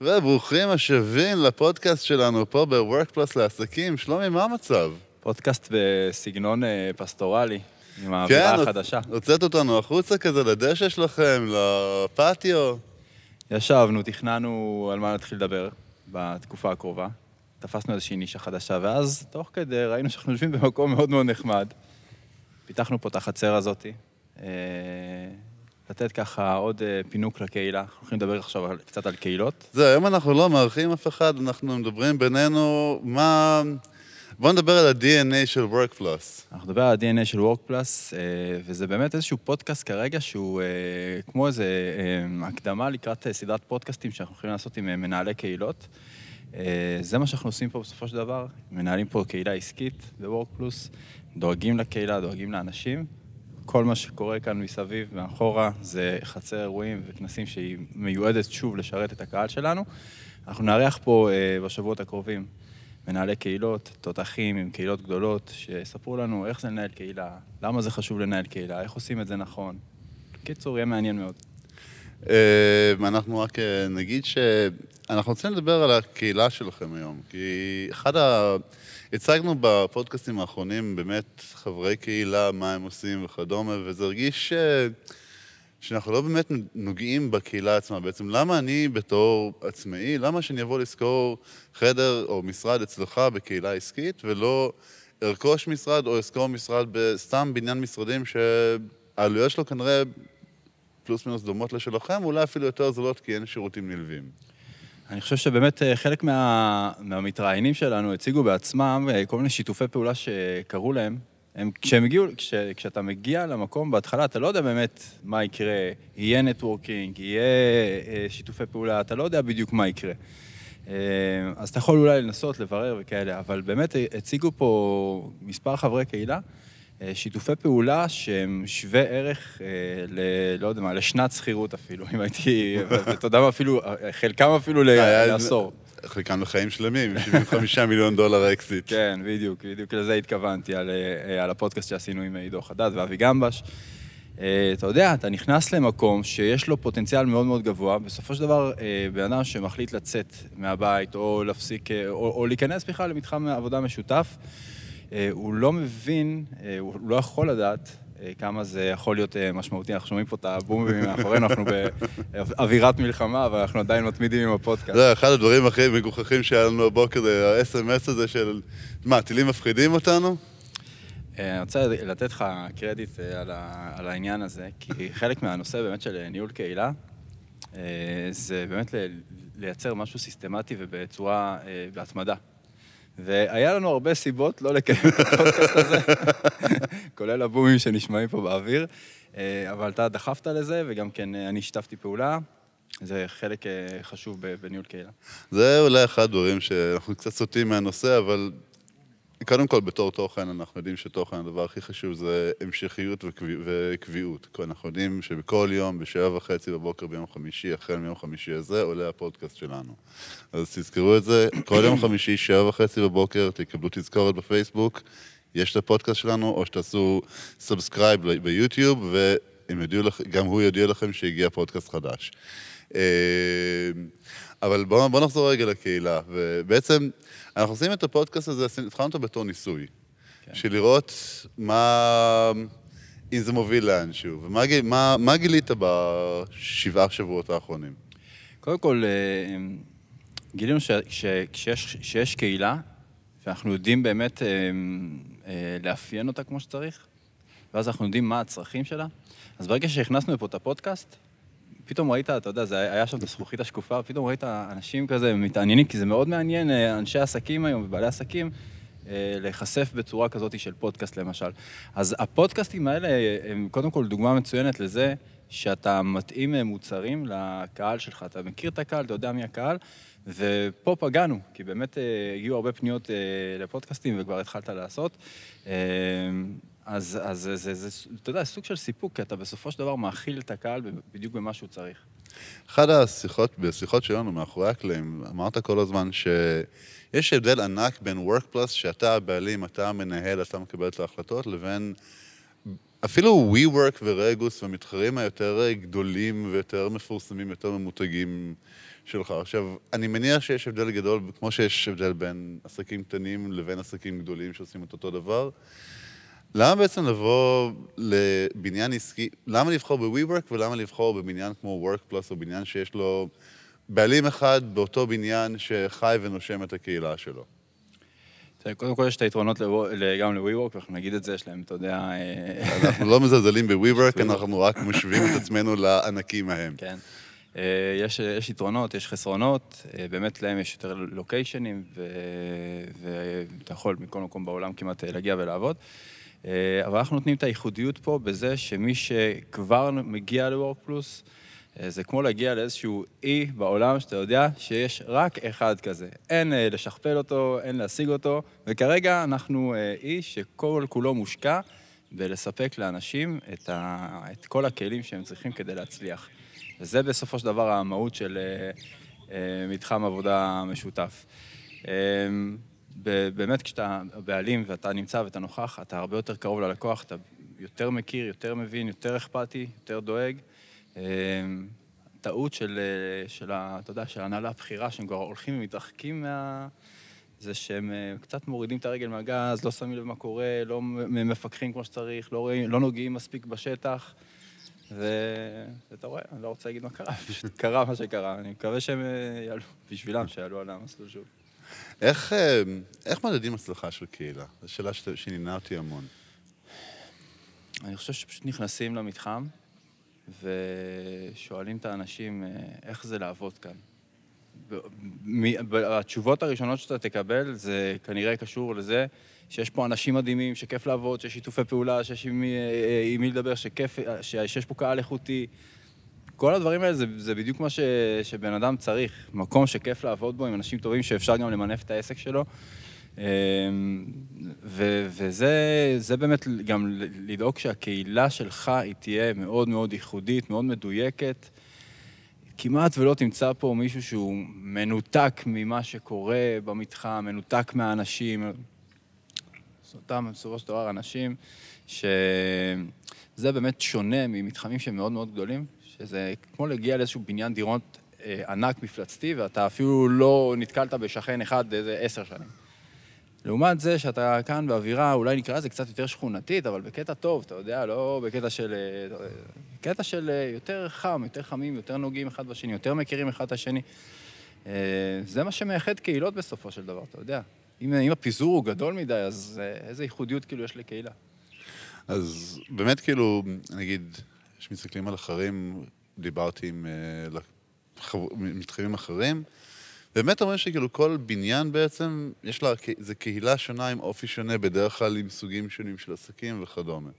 וברוכים השבים לפודקאסט שלנו פה ב-Work Plus לעסקים. שלומי, מה המצב? פודקאסט בסגנון אה, פסטורלי, עם האווירה כן, החדשה. הוצאת אותנו החוצה כזה לדשא שלכם, לפטיו. ישבנו, תכננו על מה נתחיל לדבר בתקופה הקרובה. תפסנו איזושהי נישה חדשה, ואז תוך כדי ראינו שאנחנו יושבים במקום מאוד מאוד נחמד. פיתחנו פה את החצר הזאת, אה, לתת ככה עוד אה, פינוק לקהילה. אנחנו הולכים לדבר עכשיו על- קצת על קהילות. זהו, היום אנחנו לא מארחים אף אחד, אנחנו מדברים בינינו מה... בואו נדבר על ה-DNA של Work Plus. אנחנו נדבר על ה-DNA של WorkPlus, אה, וזה באמת איזשהו פודקאסט כרגע שהוא אה, כמו איזה אה, הקדמה לקראת סדרת פודקאסטים שאנחנו יכולים לעשות עם מנהלי קהילות. זה מה שאנחנו עושים פה בסופו של דבר, מנהלים פה קהילה עסקית ב-WorkPlus, דואגים לקהילה, דואגים לאנשים. כל מה שקורה כאן מסביב, מאחורה, זה חצר אירועים וכנסים שהיא מיועדת שוב לשרת את הקהל שלנו. אנחנו נארח פה אה, בשבועות הקרובים מנהלי קהילות, תותחים עם קהילות גדולות, שיספרו לנו איך זה לנהל קהילה, למה זה חשוב לנהל קהילה, איך עושים את זה נכון. בקיצור, יהיה מעניין מאוד. אה, אנחנו רק אה, נגיד שאנחנו רוצים לדבר על הקהילה שלכם היום, כי אחד ה... הצגנו בפודקאסטים האחרונים באמת חברי קהילה, מה הם עושים וכדומה, וזה הרגיש ש... שאנחנו לא באמת נוגעים בקהילה עצמה. בעצם למה אני בתור עצמאי, למה שאני אבוא לשכור חדר או משרד אצלך בקהילה עסקית, ולא ארכוש משרד או אשכור משרד בסתם בניין משרדים שהעלויות שלו כנראה פלוס מינוס דומות לשלכם, אולי אפילו יותר זולות כי אין שירותים נלווים. אני חושב שבאמת אה, חלק מה, מהמתראיינים שלנו הציגו בעצמם אה, כל מיני שיתופי פעולה שקרו להם. הם, כשהם הגיעו, כש, כשאתה מגיע למקום בהתחלה, אתה לא יודע באמת מה יקרה, יהיה נטוורקינג, יהיה אה, שיתופי פעולה, אתה לא יודע בדיוק מה יקרה. אז אתה יכול אולי לנסות לברר וכאלה, אבל באמת הציגו פה מספר חברי קהילה, שיתופי פעולה שהם שווי ערך, אה, ל, לא יודע מה, לשנת שכירות אפילו, אם הייתי, ואתה יודע מה, אפילו, אה, חלקם אפילו היה- לעשור. חלקם לחיים שלמים, 75 מיליון דולר אקזיט. כן, בדיוק, בדיוק לזה התכוונתי, על, אה, על הפודקאסט שעשינו עם עידו חדד ואבי גמבש. אה, אתה יודע, אתה נכנס למקום שיש לו פוטנציאל מאוד מאוד גבוה, בסופו של דבר, אה, בן אדם שמחליט לצאת מהבית, או להפסיק, אה, או, או להיכנס בכלל למתחם עבודה משותף, אה, הוא לא מבין, אה, הוא לא יכול לדעת אה, כמה זה יכול להיות אה, משמעותי. אנחנו שומעים פה את הבומים מאחורינו, אנחנו באווירת מלחמה, אבל אנחנו עדיין מתמידים עם הפודקאסט. זה אחד הדברים הכי מגוחכים שהיה לנו הבוקר, זה ה-SMS הזה של, מה, טילים מפחידים אותנו? אה, אני רוצה לתת לך קרדיט אה, על, ה, על העניין הזה, כי חלק מהנושא באמת של אה, ניהול קהילה, אה, זה באמת לייצר משהו סיסטמטי ובצורה, אה, בהתמדה. והיה לנו הרבה סיבות לא לקיים את הפודקאסט הזה, כולל הבומים שנשמעים פה באוויר, אה, אבל אתה דחפת לזה, וגם כן אה, אני שיתפתי פעולה. זה חלק אה, חשוב בניהול קהילה. זה אולי אחד הדברים שאנחנו קצת סוטים מהנושא, אבל קודם כל, בתור תוכן, אנחנו יודעים שתוכן, הדבר הכי חשוב זה המשכיות וקביע- וקביעות. אנחנו יודעים שבכל יום, בשבע וחצי בבוקר ביום חמישי, החל מיום חמישי הזה, עולה הפודקאסט שלנו. אז תזכרו את זה, כל יום חמישי, שבע וחצי בבוקר, תקבלו תזכורת בפייסבוק, יש את הפודקאסט שלנו, או שתעשו subscribe ביוטיוב, והם יודיעו לכם, גם הוא יודיע לכם שהגיע פודקאסט חדש. אבל בואו בוא נחזור רגע לקהילה, ובעצם אנחנו עושים את הפודקאסט הזה, התחלנו אותו בתור ניסוי, כן. של לראות מה, אם זה מוביל לאנשהו, ומה מה, מה גילית בשבעה שבועות האחרונים? קודם כל, אה, גילינו ש- ש- כשיש שיש קהילה, ואנחנו יודעים באמת אה, אה, לאפיין אותה כמו שצריך, ואז אנחנו יודעים מה הצרכים שלה, אז ברגע שהכנסנו לפה את הפודקאסט, פתאום ראית, אתה יודע, זה היה שם את הזכוכית השקופה, פתאום ראית אנשים כזה מתעניינים, כי זה מאוד מעניין, אה, אנשי עסקים היום ובעלי עסקים, אה, להיחשף בצורה כזאת של פודקאסט למשל. אז הפודקאסטים האלה אה, הם קודם כל דוגמה מצוינת לזה שאתה מתאים מוצרים לקהל שלך. אתה מכיר את הקהל, אתה יודע מי הקהל, ופה פגענו, כי באמת הגיעו הרבה פניות לפודקאסטים וכבר התחלת לעשות. אז, אז זה, זה, זה, אתה יודע, סוג של סיפוק, כי אתה בסופו של דבר מאכיל את הקהל בדיוק במה שהוא צריך. אחת השיחות, בשיחות שלנו מאחורי הקלעים, אמרת כל הזמן שיש הבדל ענק בין work plus, שאתה הבעלים, אתה המנהל, אתה מקבל את ההחלטות, לבין אפילו WeWork ורגוס והמתחרים היותר גדולים ויותר מפורסמים, יותר ממותגים שלך. עכשיו, אני מניח שיש הבדל גדול, כמו שיש הבדל בין עסקים קטנים לבין עסקים גדולים שעושים את אותו דבר. למה בעצם לבוא לבניין עסקי, למה לבחור ב-WeWork ולמה לבחור בבניין כמו WorkPlus או בניין שיש לו בעלים אחד באותו בניין שחי ונושם את הקהילה שלו? קודם כל יש את היתרונות גם ל-WeWork, ואנחנו נגיד את זה, יש להם, אתה יודע... אה, אנחנו לא מזלזלים ב-WeWork, אנחנו רק משווים את עצמנו לענקים ההם. כן. אה, יש, יש יתרונות, יש חסרונות, אה, באמת להם יש יותר לוקיישנים, ואתה יכול מכל מקום בעולם כמעט להגיע ולעבוד. אבל אנחנו נותנים את הייחודיות פה בזה שמי שכבר מגיע ל-Work Plus, אה, זה כמו להגיע לאיזשהו אי בעולם שאתה יודע שיש רק אחד כזה. אין אה, לשכפל אותו, אין להשיג אותו, וכרגע אנחנו אה, אי שכל כולו מושקע בלספק לאנשים את, ה, את כל הכלים שהם צריכים כדי להצליח. וזה בסופו של דבר המהות של מתחם עבודה משותף. באמת, כשאתה בעלים ואתה נמצא ואתה נוכח, אתה הרבה יותר קרוב ללקוח, אתה יותר מכיר, יותר מבין, יותר אכפתי, יותר דואג. אמ, טעות של, של, אתה יודע, של ההנהלה הבכירה, שהם כבר הולכים ומתרחקים מה... זה שהם אה, קצת מורידים את הרגל מהגז, לא שמים לב מה קורה, לא מפקחים כמו שצריך, לא, רואים, לא נוגעים מספיק בשטח. ואתה רואה, אני לא רוצה להגיד מה קרה, פשוט קרה מה שקרה. אני מקווה שהם אה, יעלו, בשבילם, שיעלו על המסלול שוב. איך, איך מדדים הצלחה של קהילה? זו שאלה שעניינה אותי המון. אני חושב שפשוט נכנסים למתחם, ושואלים את האנשים אה, איך זה לעבוד כאן. התשובות הראשונות שאתה תקבל זה כנראה קשור לזה שיש פה אנשים מדהימים, שכיף לעבוד, שיש שיתופי פעולה, שיש עם מי, אה, לדבר, שכיף, שיש פה קהל איכותי. כל הדברים האלה זה, זה בדיוק מה ש, שבן אדם צריך. מקום שכיף לעבוד בו עם אנשים טובים, שאפשר גם למנף את העסק שלו. אמ, ו- וזה באמת גם לדאוג שהקהילה שלך היא תהיה מאוד מאוד ייחודית, מאוד מדויקת. כמעט ולא תמצא פה מישהו שהוא מנותק ממה שקורה במתחם, מנותק מהאנשים. אותם בסופו של דבר אנשים שזה באמת שונה ממתחמים שהם מאוד מאוד גדולים, שזה כמו להגיע לאיזשהו בניין דירות אה, ענק מפלצתי, ואתה אפילו לא נתקלת בשכן אחד איזה עשר שנים. לעומת זה שאתה כאן באווירה, אולי נקרא לזה קצת יותר שכונתית, אבל בקטע טוב, אתה יודע, לא בקטע של... קטע של יותר חם, יותר חמים, יותר נוגעים אחד בשני, יותר מכירים אחד את השני. אה, זה מה שמייחד קהילות בסופו של דבר, אתה יודע. אם, אם הפיזור הוא גדול מדי, אז אה, איזה ייחודיות כאילו יש לקהילה. אז באמת כאילו, נגיד, כשמסתכלים על אחרים, דיברתי עם אה, מתחמים אחרים, באמת אומרים שכאילו כל בניין בעצם, יש לה, זה קהילה שונה עם אופי שונה, בדרך כלל עם סוגים שונים של עסקים וכדומה.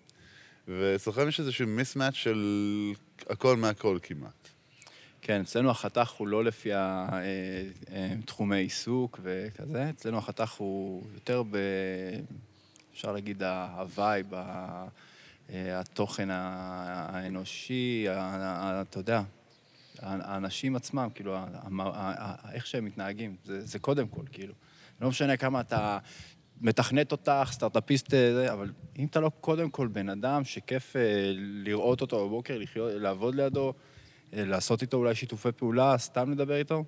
ואצלכם יש איזשהו מיסמט של הכל מהכל כמעט. כן, אצלנו החתך הוא לא לפי אה, אה, עיסוק וכזה, אצלנו החתך הוא יותר ב... אפשר להגיד אה, התוכן האנושי, אתה יודע, האנשים עצמם, כאילו, איך שהם מתנהגים, זה, קודם כל, כאילו. לא משנה כמה אתה מתכנת אותך, סטארט-אפיסט, אה, אבל אם אתה לא קודם כל בן אדם שכיף אה, לראות אותו בבוקר, לחיות, לעבוד לידו, אה, לעשות איתו אולי שיתופי פעולה, סתם לדבר איתו,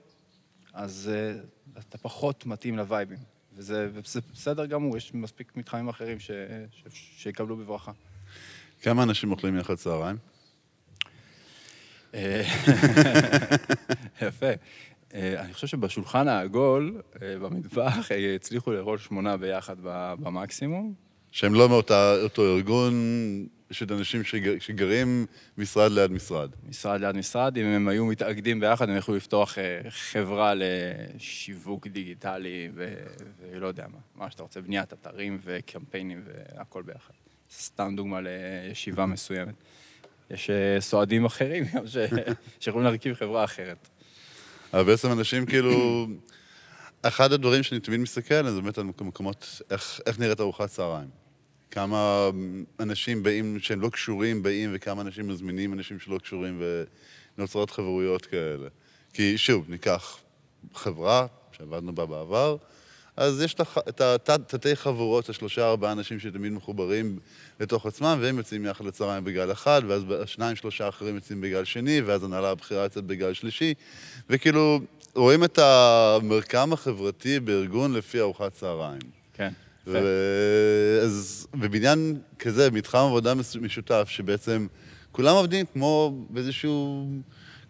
אז אתה פחות מתאים לווייבים. וזה, וזה בסדר גמור, יש מספיק מתחמים אחרים ש, ש, שיקבלו בברכה. כמה אנשים אוכלים יחד צהריים? אה, יפה. אה, אני חושב שבשולחן העגול, אה, במטבח, הצליחו לאכול שמונה ביחד במקסימום. שהם לא מאותו ארגון, יש את אנשים שגר, שגרים משרד ליד משרד. משרד ליד משרד, אם הם היו מתאגדים ביחד, הם יכלו לפתוח חברה לשיווק דיגיטלי ולא יודע מה, מה שאתה רוצה, בניית אתרים וקמפיינים והכל ביחד. סתם דוגמה לישיבה מסוימת. יש אה, סועדים אחרים גם שיכולים להרכיב חברה אחרת. אבל בעצם אנשים כאילו... אחד הדברים שאני תמיד מסתכל עליהם זה באמת על מקומות, איך, איך נראית ארוחת צהריים. כמה אנשים באים, שהם לא קשורים, באים, וכמה אנשים מזמינים אנשים שלא קשורים, ונוצרות חברויות כאלה. כי שוב, ניקח חברה שעבדנו בה בעבר, אז יש את התתי חבורות, השלושה ארבעה אנשים שתמיד מחוברים לתוך עצמם, והם יוצאים יחד לצהריים בגל אחד, ואז שניים שלושה אחרים יוצאים בגל שני, ואז הנהלה הבכירה יוצאת בגל שלישי, וכאילו, רואים את המרקם החברתי בארגון לפי ארוחת צהריים. כן. ו... אז בבניין כזה, מתחם עבודה משותף, שבעצם כולם עובדים כמו באיזשהו...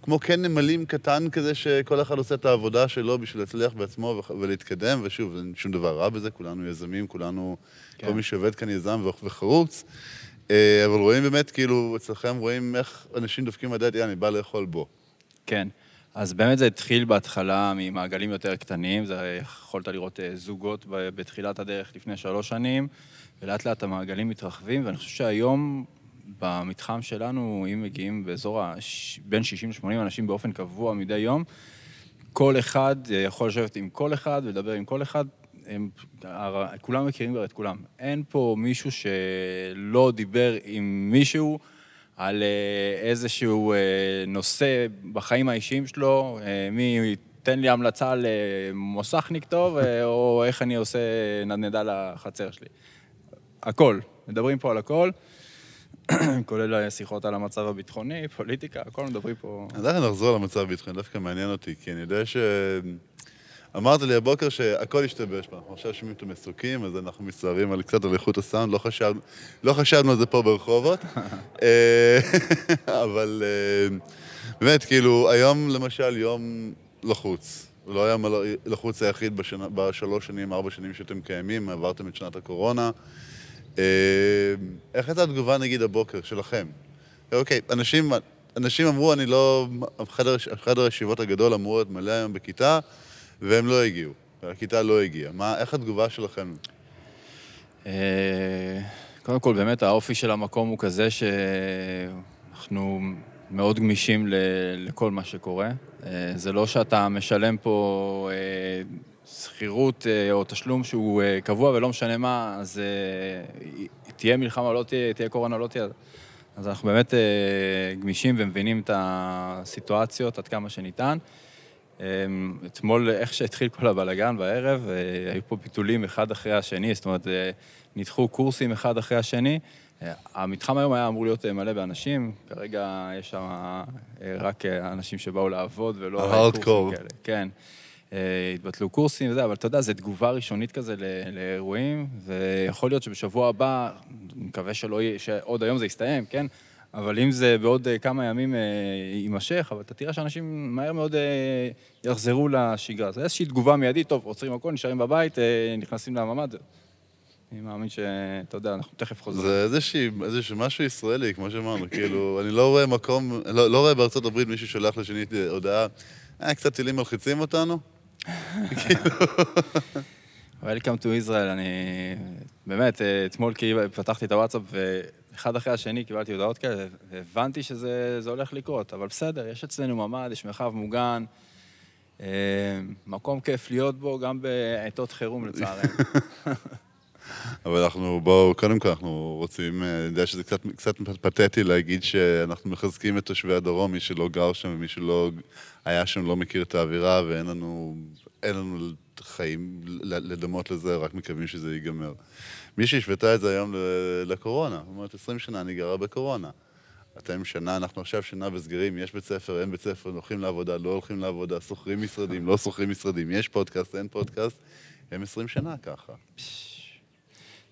כמו כן נמלים קטן כזה, שכל אחד עושה את העבודה שלו בשביל להצליח בעצמו ולהתקדם, ושוב, אין שום דבר רע בזה, כולנו יזמים, כולנו, כן. כל מי שעובד כאן יזם וחרוץ. אה, אבל רואים באמת, כאילו, אצלכם רואים איך אנשים דופקים בדלת, יאללה, אני בא לאכול בו. כן. אז באמת זה התחיל בהתחלה ממעגלים יותר קטנים, זה יכולת לראות אה, זוגות בתחילת הדרך לפני שלוש שנים, ולאט לאט המעגלים מתרחבים, ואני חושב שהיום במתחם שלנו, אם מגיעים באזור ה... בין 60 ל-80 אנשים באופן קבוע מדי יום, כל אחד אה, יכול לשבת עם כל אחד ולדבר עם כל אחד. הם, כולם מכירים כבר את כולם. אין פה מישהו שלא דיבר עם מישהו על אה, איזשהו אה, נושא בחיים האישיים שלו, מי ייתן לי המלצה למוסכניק טוב, או איך אני עושה נדנדה לחצר שלי. הכל, מדברים פה על הכל. כולל שיחות על המצב הביטחוני, פוליטיקה, הכל מדברים פה... אז איך נחזור למצב הביטחוני, דווקא מעניין אותי, כי אני יודע ש... אמרת לי הבוקר שהכל השתבש פה, אנחנו עכשיו שומעים את המסוקים, אז אנחנו מצטערים על קצת על איכות הסאונד, לא, חשב, לא חשבנו על זה פה ברחובות, אה, אבל אה, באמת, כאילו, היום למשל יום לחוץ. לא היה לחוץ היחיד בשנה, בשלוש שנים, ארבע שנים שאתם קיימים, עברתם את שנת הקורונה. אה, איך הייתה התגובה, נגיד, הבוקר שלכם? אוקיי, אנשים, אנשים אמרו, אני לא... חדר, חדר הישיבות הגדול אמור להיות מלא היום בכיתה, והם לא הגיעו. הכיתה לא הגיעה. מה, איך התגובה שלכם? אה, קודם כל, באמת, האופי של המקום הוא כזה שאנחנו מאוד גמישים לכל מה שקורה. אה, זה לא שאתה משלם פה שכירות אה, או תשלום שהוא אה, קבוע ולא משנה מה, אז אה, תהיה מלחמה לא תהיה, תהיה קורונה לא תהיה. אז אנחנו באמת גמישים ומבינים את הסיטואציות עד כמה שניתן. אתמול, איך שהתחיל כל הבלגן בערב, היו פה ביטולים אחד אחרי השני, זאת אומרת, נדחו קורסים אחד אחרי השני. המתחם היום היה אמור להיות מלא באנשים, כרגע יש שם רק אנשים שבאו לעבוד ולא... כאלה. כן. אה, התבטלו קורסים וזה, אבל אתה יודע, זו תגובה ראשונית כזה לאירועים, ויכול להיות שבשבוע הבא, מקווה שלא יהיה, שעוד היום זה יסתיים, כן? אבל אם זה בעוד אה, כמה ימים אה, יימשך, אבל אתה תראה שאנשים מהר מאוד יחזרו לשגרה. זה איזושהי תגובה מיידית, טוב, עוצרים הכל, נשארים בבית, נכנסים לממ"ד. אני מאמין שאתה יודע, אנחנו תכף חוזרים. זה איזשהו משהו ישראלי, כמו שאמרנו, כאילו, אני לא רואה מקום, לא, לא רואה בארצות הברית מישהו שולח לשני הודעה, אה, קצת טילים מלחיצים אותנו, Welcome to Israel, אני... באמת, אתמול כאילו פתחתי את הוואטסאפ ואחד אחרי השני קיבלתי הודעות כאלה, והבנתי שזה הולך לקרות, אבל בסדר, יש אצלנו ממ"ד, יש מרחב מוגן, אה, מקום כיף להיות בו גם בעיתות חירום לצערנו. אבל אנחנו, בואו, קודם כל אנחנו רוצים, אה, אני יודע שזה קצת, קצת פתטי להגיד שאנחנו מחזקים את תושבי הדרום, מי שלא גר שם ומי שלא היה שם לא מכיר את האווירה ואין לנו, לנו חיים לדמות לזה, רק מקווים שזה ייגמר. מי שהשוותה את זה היום לקורונה, זאת אומרת, 20 שנה אני גרה בקורונה. אתם שנה, אנחנו עכשיו שנה בסגרים, יש בית ספר, אין בית ספר, הולכים לעבודה, לא הולכים לעבודה, שוכרים משרדים, לא שוכרים משרדים, יש פודקאסט, אין פודקאסט, הם 20 שנה ככה.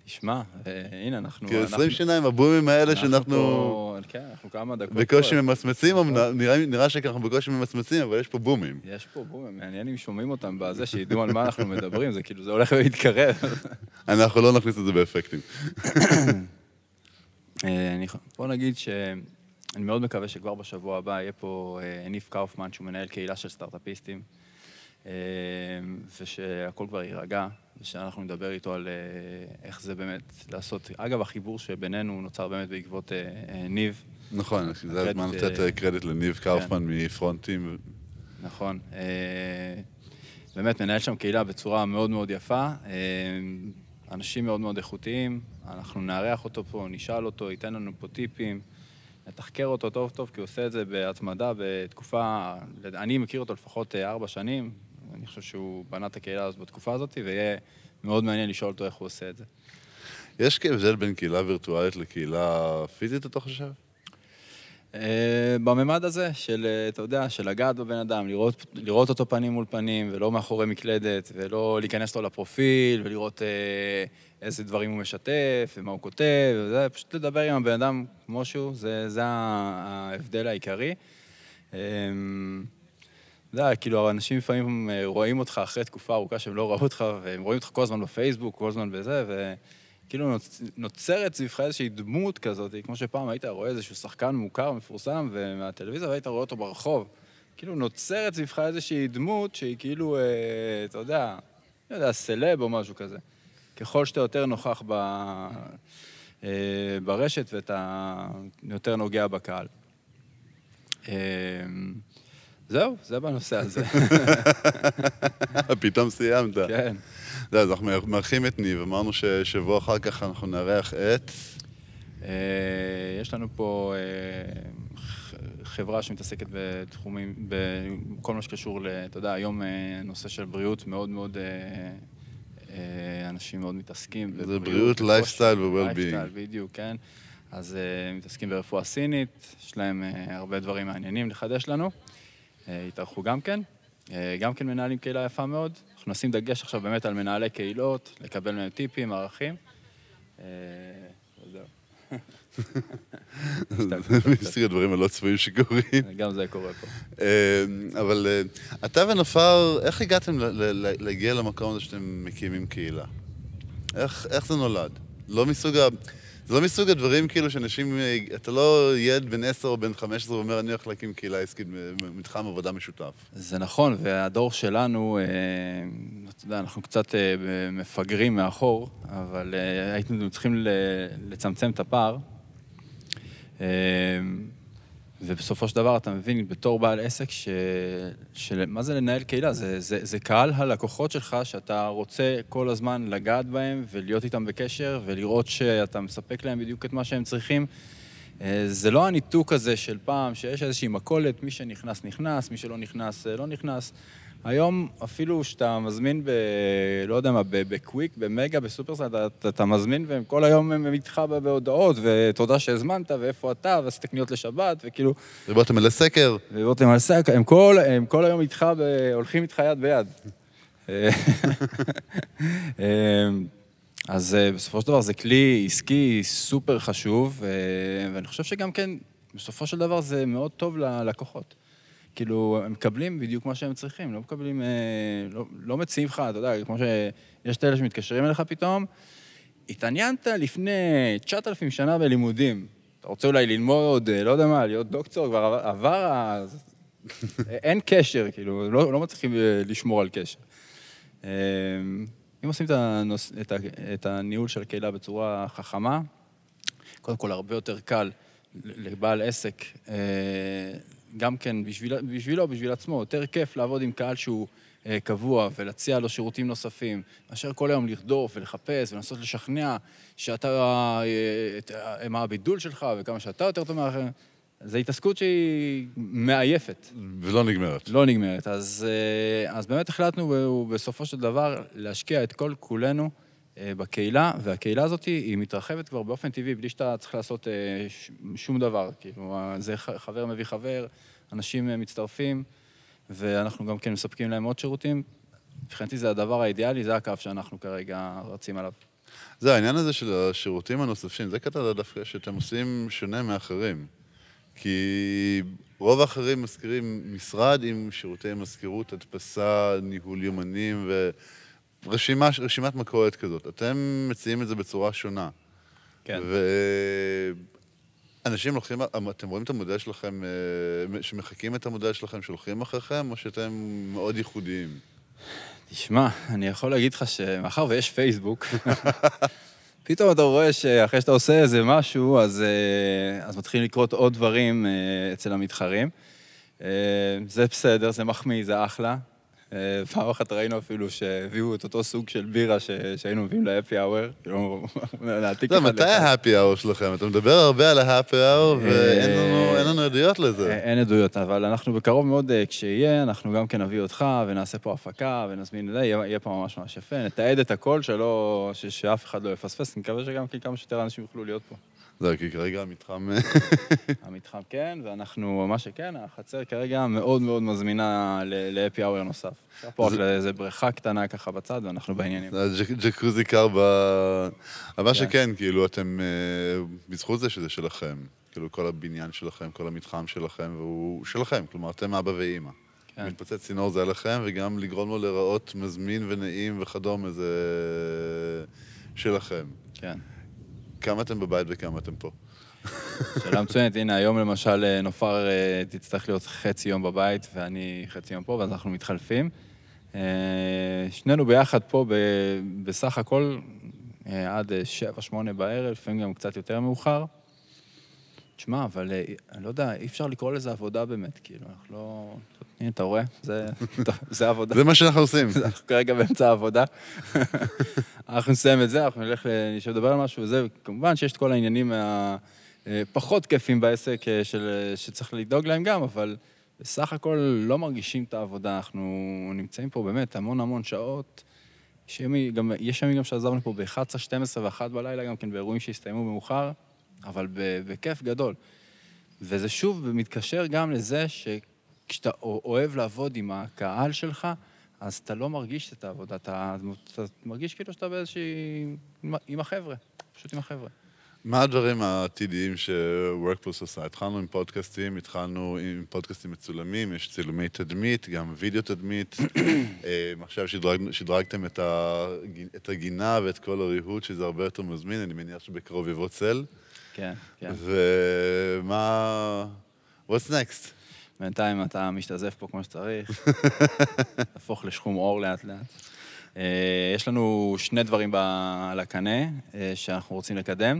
תשמע, אה, הנה, אנחנו... כי 20 שנה עם הבומים האלה שאנחנו... כן, אנחנו כמה דקות... בקושי ממצמצים, נראה שאנחנו בקושי ממצמצים, אבל יש פה בומים. יש פה בומים, מעניין אם שומעים אותם בזה, שידעו על מה אנחנו מדברים, זה כאילו, זה הולך להתקרב. אנחנו לא נכניס את זה באפקטים. אה, בוא נגיד ש... אני מאוד מקווה שכבר בשבוע הבא יהיה פה אה, ניף קאופמן, שהוא מנהל קהילה של סטארט-אפיסטים, ושהכול כבר יירגע. ושאנחנו נדבר איתו על אה, איך זה באמת לעשות. אגב, החיבור שבינינו נוצר באמת בעקבות אה, אה, ניב. נכון, זה הזמן לתת קרדיט לניב כן. קאופמן מפרונטים. נכון. באמת מנהל שם קהילה בצורה מאוד מאוד יפה. אנשים מאוד מאוד איכותיים, אנחנו נארח אותו פה, נשאל אותו, ייתן לנו פה טיפים, נתחקר אותו טוב טוב, כי הוא עושה את זה בהתמדה בתקופה, אני מכיר אותו לפחות ארבע שנים, אני חושב שהוא בנה את הקהילה הזאת בתקופה הזאת, ויהיה מאוד מעניין לשאול אותו איך הוא עושה את זה. יש הבדל בין קהילה וירטואלית לקהילה פיזית, אתה חושב? אה, בממד הזה של, אה, אתה יודע, של לגעת בבן אדם, לראות, לראות אותו פנים מול פנים, ולא מאחורי מקלדת, ולא להיכנס לו לפרופיל, ולראות אה, איזה דברים הוא משתף, ומה הוא כותב, וזה, פשוט לדבר עם הבן אדם כמו שהוא, זה, זה ההבדל העיקרי. יודע, כאילו, אנשים לפעמים רואים אותך אחרי תקופה ארוכה שהם לא ראו אותך, והם רואים אותך כל הזמן בפייסבוק, כל הזמן בזה, ו... כאילו נוצרת סביבך איזושהי דמות כזאת, כמו שפעם היית רואה איזשהו שחקן מוכר, מפורסם, ומהטלוויזיה, והיית רואה אותו ברחוב. כאילו נוצרת סביבך איזושהי דמות שהיא כאילו, אה, אתה יודע, לא יודע, סלב או משהו כזה. ככל שאתה יותר נוכח ב, אה, ברשת ואתה יותר נוגע בקהל. אה, זהו, זה בנושא הזה. פתאום סיימת. כן. זה, אז אנחנו מארחים את ניב, אמרנו ששבוע אחר כך אנחנו נארח את... אה, יש לנו פה אה, חברה שמתעסקת בתחומים, בכל מה שקשור, אתה יודע, היום אה, נושא של בריאות מאוד מאוד, אנשים מאוד מתעסקים. זה בריאות, לייפסטייל ו-well-being. לייפסטייל, בדיוק, כן. אז מתעסקים ברפואה סינית, יש להם הרבה דברים מעניינים לחדש לנו. התארחו גם כן. גם כן מנהלים קהילה יפה מאוד. אנחנו נשים דגש עכשיו באמת על מנהלי קהילות, לקבל מהם טיפים, ערכים. וזהו. מסתכל הדברים הלא צפויים שקורים. גם זה קורה פה. אבל אה, אתה ונופר, איך הגעתם להגיע למקום הזה שאתם מקימים קהילה? איך זה נולד? לא מסוג ה... זה לא מסוג הדברים כאילו שאנשים, אתה לא ילד בן עשר או בן חמש עשרה ואומר, אני הולך להקים קהילה עסקית, מתחם עבודה משותף. זה נכון, והדור שלנו, אה, אתה יודע, אנחנו קצת אה, מפגרים מאחור, אבל אה, היינו צריכים לצמצם את הפער. ובסופו של דבר אתה מבין, בתור בעל עסק, ש... של... מה זה לנהל קהילה? זה, זה, זה קהל הלקוחות שלך שאתה רוצה כל הזמן לגעת בהם ולהיות איתם בקשר ולראות שאתה מספק להם בדיוק את מה שהם צריכים. אה, זה לא הניתוק הזה של פעם, שיש איזושהי מכולת, מי שנכנס, נכנס, מי שלא נכנס, אה, לא נכנס. היום אפילו שאתה מזמין ב... לא יודע מה, בקוויק, במגה, בסופרסל, אתה, אתה מזמין והם כל היום הם איתך בהודעות, ותודה שהזמנת, ואיפה אתה, ועשית קניות לשבת, וכאילו... דיברתם על הסקר. דיברתם על סקר, הם כל, הם כל היום איתך, ב... הולכים איתך יד ביד. אז אה, בסופו של דבר זה כלי עסקי סופר חשוב, אה, ואני חושב שגם כן, בסופו של דבר זה מאוד טוב ללקוחות. כאילו, הם מקבלים בדיוק מה שהם צריכים, לא מקבלים, אה, לא, לא מציעים לך, אתה יודע, כמו שיש את אלה שמתקשרים אליך פתאום, התעניינת לפני 9,000 שנה בלימודים, אתה רוצה אולי ללמוד, אה, לא יודע מה, להיות דוקטור, כבר עבר, עבר אין קשר, כאילו, לא, לא מצליחים אה, לשמור על קשר. אם עושים את, הנוס, את, ה, את הניהול של הקהילה בצורה חכמה, קודם כל הרבה יותר קל לבעל עסק גם כן בשביל, בשבילו, בשביל עצמו, יותר כיף לעבוד עם קהל שהוא אה, קבוע ולהציע לו שירותים נוספים, מאשר כל היום לרדוף ולחפש ולנסות לשכנע שאתה, אה, הם הבידול שלך וכמה שאתה יותר טוב מאחרים. זו התעסקות שהיא מעייפת. ולא נגמרת. לא נגמרת. אז, אה, אז באמת החלטנו בסופו של דבר להשקיע את כל כולנו אה, בקהילה, והקהילה הזאת היא מתרחבת כבר באופן טבעי, בלי שאתה צריך לעשות אה, שום דבר. כאילו, זה חבר מביא חבר, אנשים אה, מצטרפים, ואנחנו גם כן מספקים להם עוד שירותים. מבחינתי זה הדבר האידיאלי, זה הקו שאנחנו כרגע רצים עליו. זה העניין הזה של השירותים הנוספים, זה קטע דווקא שאתם עושים שונה מאחרים. כי רוב האחרים מזכירים משרד עם שירותי מזכירות, הדפסה, ניהול יומנים ו... רשימה, רשימת מכולת כזאת. אתם מציעים את זה בצורה שונה. כן. ואנשים לוקחים, אתם רואים את המודל שלכם, אה, שמחקים את המודל שלכם, שהולכים אחריכם, או שאתם מאוד ייחודיים? תשמע, אני יכול להגיד לך שמאחר ויש פייסבוק, פתאום אתה רואה שאחרי שאתה עושה איזה משהו, אז, אה, אז מתחילים לקרות עוד דברים אה, אצל המתחרים. זה בסדר, זה מחמיא, זה אחלה. אה, פעם אחת ראינו אפילו שהביאו את אותו סוג של בירה שהיינו מביאים להפי האוור, כאילו, להעתיק לא, אחד מתי לאחד. ההפי האור שלכם? אתה מדבר הרבה על ההפי ואין לנו- אה, אין לנו עדויות לזה. אה, אין עדויות, אבל אנחנו בקרוב מאוד, כשיהיה, אנחנו גם כן נביא אותך ונעשה פה הפקה ונזמין יהיה פה ממש ממש יפה, נתעד את הכל, שאף אחד לא יפספס, אני מקווה שגם כמה שיותר אנשים יוכלו להיות פה. זהו, כי כרגע המתחם... המתחם כן, ואנחנו, מה שכן, החצר כרגע מאוד מאוד מזמינה לאפי האוור נוסף. פה רק לאיזה בריכה קטנה ככה בצד, ואנחנו בעניינים. הג'- ג'קוזי קר ב... אבל מה כן. שכן, כאילו, אתם... אה, בזכות זה שזה שלכם. כאילו, כל הבניין שלכם, כל המתחם שלכם, והוא שלכם. כלומר, אתם אבא ואימא. כן. מתפוצץ צינור זה עליכם, וגם לגרום לו להיראות מזמין ונעים וכדומה, זה שלכם. כן. כמה אתם בבית וכמה אתם פה? שאלה מצוינת, הנה, היום למשל אה, נופר אה, תצטרך להיות חצי יום בבית, ואני חצי יום פה, ואז אנחנו מתחלפים. אה, שנינו ביחד פה ב- בסך הכל עד אה, שבע, שמונה בערב, לפעמים גם קצת יותר מאוחר. תשמע, אבל אה, אני לא יודע, אי אפשר לקרוא לזה עבודה באמת, כאילו, אנחנו לא... הנה, אתה רואה? זה, זה עבודה. זה מה שאנחנו עושים. אנחנו כרגע באמצע העבודה. אנחנו נסיים את זה, אנחנו נלך נשב לדבר על משהו וזה, וכמובן שיש את כל העניינים הפחות כיפים בעסק אה, של, שצריך לדאוג להם גם, אבל בסך הכל לא מרגישים את העבודה, אנחנו נמצאים פה באמת המון המון שעות. יש ימים גם, גם שעזבנו פה ב-11, 12 ו-1 בלילה, גם כן באירועים שהסתיימו מאוחר, אבל בכיף גדול. וזה שוב מתקשר גם לזה שכשאתה אוהב לעבוד עם הקהל שלך, אז אתה לא מרגיש את העבודה, אתה, אתה מרגיש כאילו שאתה באיזושהי... עם- עם החבר'ה, פשוט עם החבר'ה. מה הדברים העתידיים ש-WorkPlus עושה? התחלנו עם פודקאסטים, התחלנו עם פודקאסטים מצולמים, יש צילומי תדמית, גם וידאו תדמית. אה, עכשיו שדרג, שדרגתם את, ה, את הגינה ואת כל הריהוט, שזה הרבה יותר מזמין, אני מניח שבקרוב יבוא צל. כן, כן. ומה... What's next? בינתיים אתה משתזף פה כמו שצריך, תהפוך לשחום עור לאט-לאט. אה, יש לנו שני דברים על הקנה אה, שאנחנו רוצים לקדם.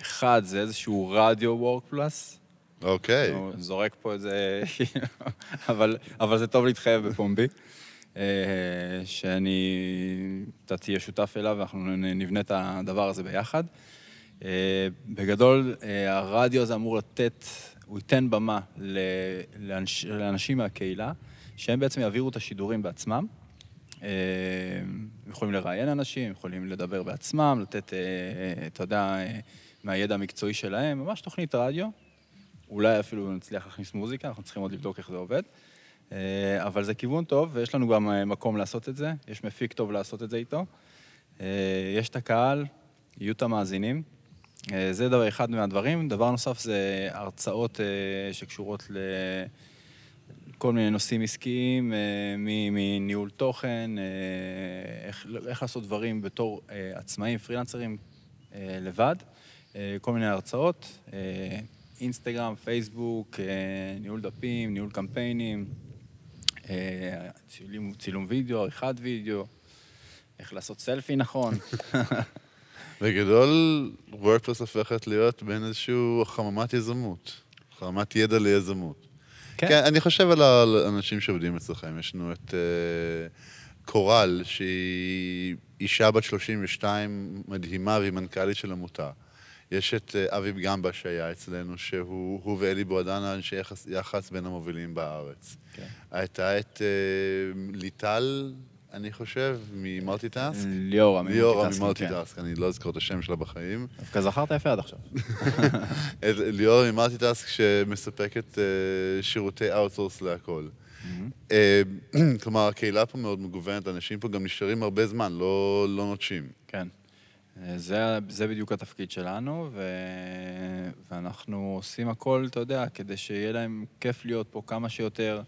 אחד, זה איזשהו רדיו וורק פלאס. אוקיי. הוא זורק פה איזה... אבל, אבל זה טוב להתחייב בפומבי. אה, שאני... אתה תהיה שותף אליו ואנחנו נבנה את הדבר הזה ביחד. אה, בגדול, אה, הרדיו הזה אמור לתת, הוא ייתן במה לאנש, לאנשים מהקהילה, שהם בעצם יעבירו את השידורים בעצמם. אה, יכולים לראיין אנשים, יכולים לדבר בעצמם, לתת, אתה יודע, מהידע המקצועי שלהם, ממש תוכנית רדיו. אולי אפילו נצליח להכניס מוזיקה, אנחנו צריכים עוד לבדוק איך זה עובד. אבל זה כיוון טוב, ויש לנו גם מקום לעשות את זה, יש מפיק טוב לעשות את זה איתו. יש את הקהל, יהיו את המאזינים. אה, זה דבר אחד מהדברים. דבר נוסף זה הרצאות אה, שקשורות לכל מיני נושאים עסקיים, אה, מניהול תוכן, איך, איך לעשות דברים בתור עצמאים, פרילנסרים לבד, כל מיני הרצאות, אינסטגרם, פייסבוק, ניהול דפים, ניהול קמפיינים, צילום, צילום וידאו, עריכת וידאו, איך לעשות סלפי נכון. בגדול, WorkPlus הופכת להיות בין איזשהו חממת יזמות. חממת ידע ליזמות. כן. כן, אני חושב על האנשים שעובדים אצלכם. יש לנו את uh, קורל, שהיא אישה בת 32 מדהימה והיא מנכ"לית של עמותה. יש את uh, אביב גמבה שהיה אצלנו, שהוא הוא ואלי בועדנה אנשי יחס, יח"צ בין המובילים בארץ. כן. הייתה את uh, ליטל, אני חושב, מ-Multitask. ליאורה ליאורה מ-multitasking, כן. מ-Multitask, אני לא אזכור את השם שלה בחיים. דווקא זכרת יפה עד עכשיו. את ליאור מ-Multitask שמספקת אה, שירותי outsource להכל. אה, כלומר, הקהילה פה מאוד מגוונת, אנשים פה גם נשארים הרבה זמן, לא לא נוטשים. כן. אה, זה, זה בדיוק התפקיד שלנו, ו... ואנחנו עושים הכל, אתה יודע, כדי שיהיה להם כיף להיות פה כמה שיותר,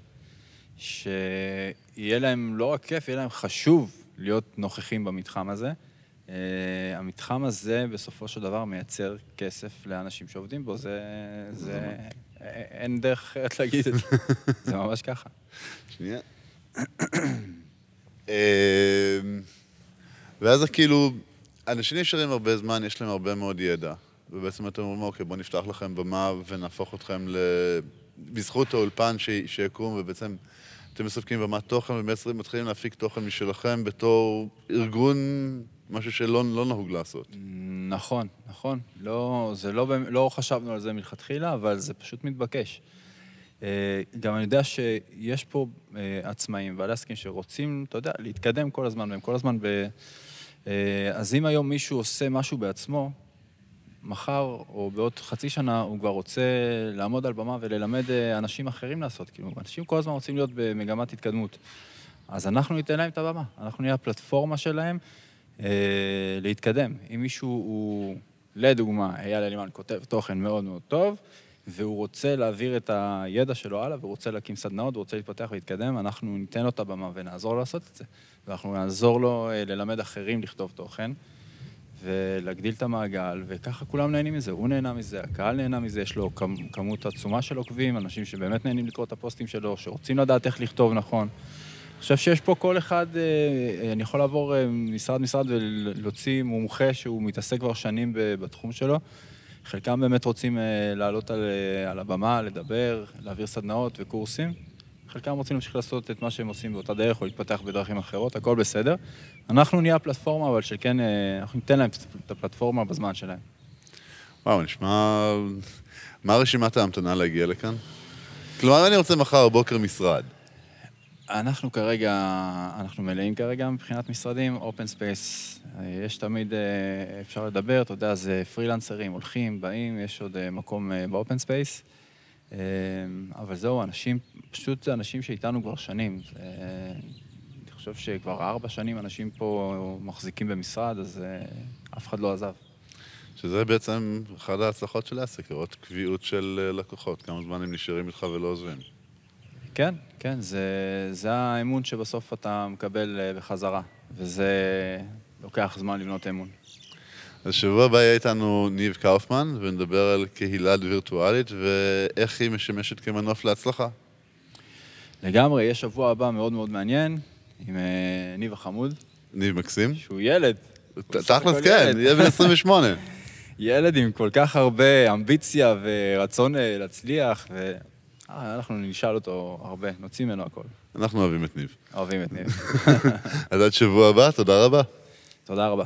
שיהיה להם לא רק כיף, יהיה להם חשוב להיות נוכחים במתחם הזה. Uh, המתחם הזה בסופו של דבר מייצר כסף לאנשים שעובדים בו, זה... זה... א- אין דרך אחרת להגיד את זה. זה ממש ככה. שנייה. אה, ואז כאילו, אנשים נשארים הרבה זמן, יש להם הרבה מאוד ידע. ובעצם אתם אומרים, אוקיי, בואו נפתח לכם במה ונהפוך אתכם ל... בזכות האולפן ש... שיקום, ובעצם אתם מספקים במת תוכן ובעצם מתחילים להפיק תוכן משלכם בתור ארגון, משהו שלא לא נהוג לעשות. נכון, נכון. לא, זה לא, לא חשבנו על זה מלכתחילה, אבל זה פשוט מתבקש. אה, גם אני יודע שיש פה אה, עצמאים, בעלי עסקים שרוצים, אתה יודע, להתקדם כל הזמן, והם כל הזמן ב... אה, אז אם היום מישהו עושה משהו בעצמו, מחר או בעוד חצי שנה הוא כבר רוצה לעמוד על במה וללמד אנשים אחרים לעשות. כאילו, אנשים כל הזמן רוצים להיות במגמת התקדמות. אז אנחנו ניתן להם את הבמה, אנחנו נהיה הפלטפורמה שלהם אה, להתקדם. אם מישהו הוא, לדוגמה, אייל אלימן כותב תוכן מאוד מאוד טוב, והוא רוצה להעביר את הידע שלו הלאה, והוא רוצה להקים סדנאות, והוא רוצה להתפתח ולהתקדם, אנחנו ניתן לו את הבמה ונעזור לו לעשות את זה. ואנחנו נעזור לו אה, ללמד אחרים לכתוב תוכן, ולהגדיל את המעגל, וככה כולם נהנים מזה. הוא נהנה מזה, הקהל נהנה מזה, יש לו כמות עצומה של עוקבים, אנשים שבאמת נהנים לקרוא את הפוסטים שלו, שרוצים לדעת איך לכתוב נכון. אני חושב שיש פה כל אחד, אה, אני יכול לעבור משרד-משרד אה, ולהוציא מומחה שהוא מתעסק כבר שנים בתחום שלו. חלקם באמת רוצים אה, לעלות על, על הבמה, לדבר, להעביר סדנאות וקורסים. חלקם רוצים להמשיך לעשות את מה שהם עושים באותה דרך או להתפתח בדרכים אחרות, הכל בסדר. אנחנו נהיה הפלטפורמה, אבל שכן, אנחנו ניתן להם את הפלטפורמה בזמן שלהם. וואו, נשמע... מה רשימת ההמתנה להגיע לכאן? כלומר, אני רוצה מחר בוקר משרד. אנחנו כרגע, אנחנו מלאים כרגע מבחינת משרדים, open space, יש תמיד, אה, אפשר לדבר, אתה יודע, זה פרילנסרים, הולכים, באים, יש עוד אה, מקום אה, ב open space, אבל זהו, אנשים, פשוט זה אנשים שאיתנו כבר שנים. אני חושב שכבר ארבע שנים אנשים פה מחזיקים במשרד, אז אף אחד לא עזב. שזה בעצם אחת ההצלחות של העסק, לראות קביעות של לקוחות, כמה זמן הם נשארים איתך ולא עוזבים. כן, כן, זה, זה האמון שבסוף אתה מקבל אה, בחזרה, וזה לוקח זמן לבנות אמון. אז שבוע הבא יהיה איתנו ניב קאופמן, ונדבר על קהילה וירטואלית ואיך היא משמשת כמנוף להצלחה. לגמרי, יש שבוע הבא מאוד מאוד מעניין, עם uh, ניב החמוד. ניב מקסים. שהוא ילד. תכלס כן, יהיה בן 28. ילד עם כל כך הרבה אמביציה ורצון אה, להצליח, ו... אה, נשאל אותו הרבה, נוציא ממנו הכל. אנחנו אוהבים את ניב. אוהבים את ניב. אז עד שבוע הבא, תודה רבה. תודה רבה.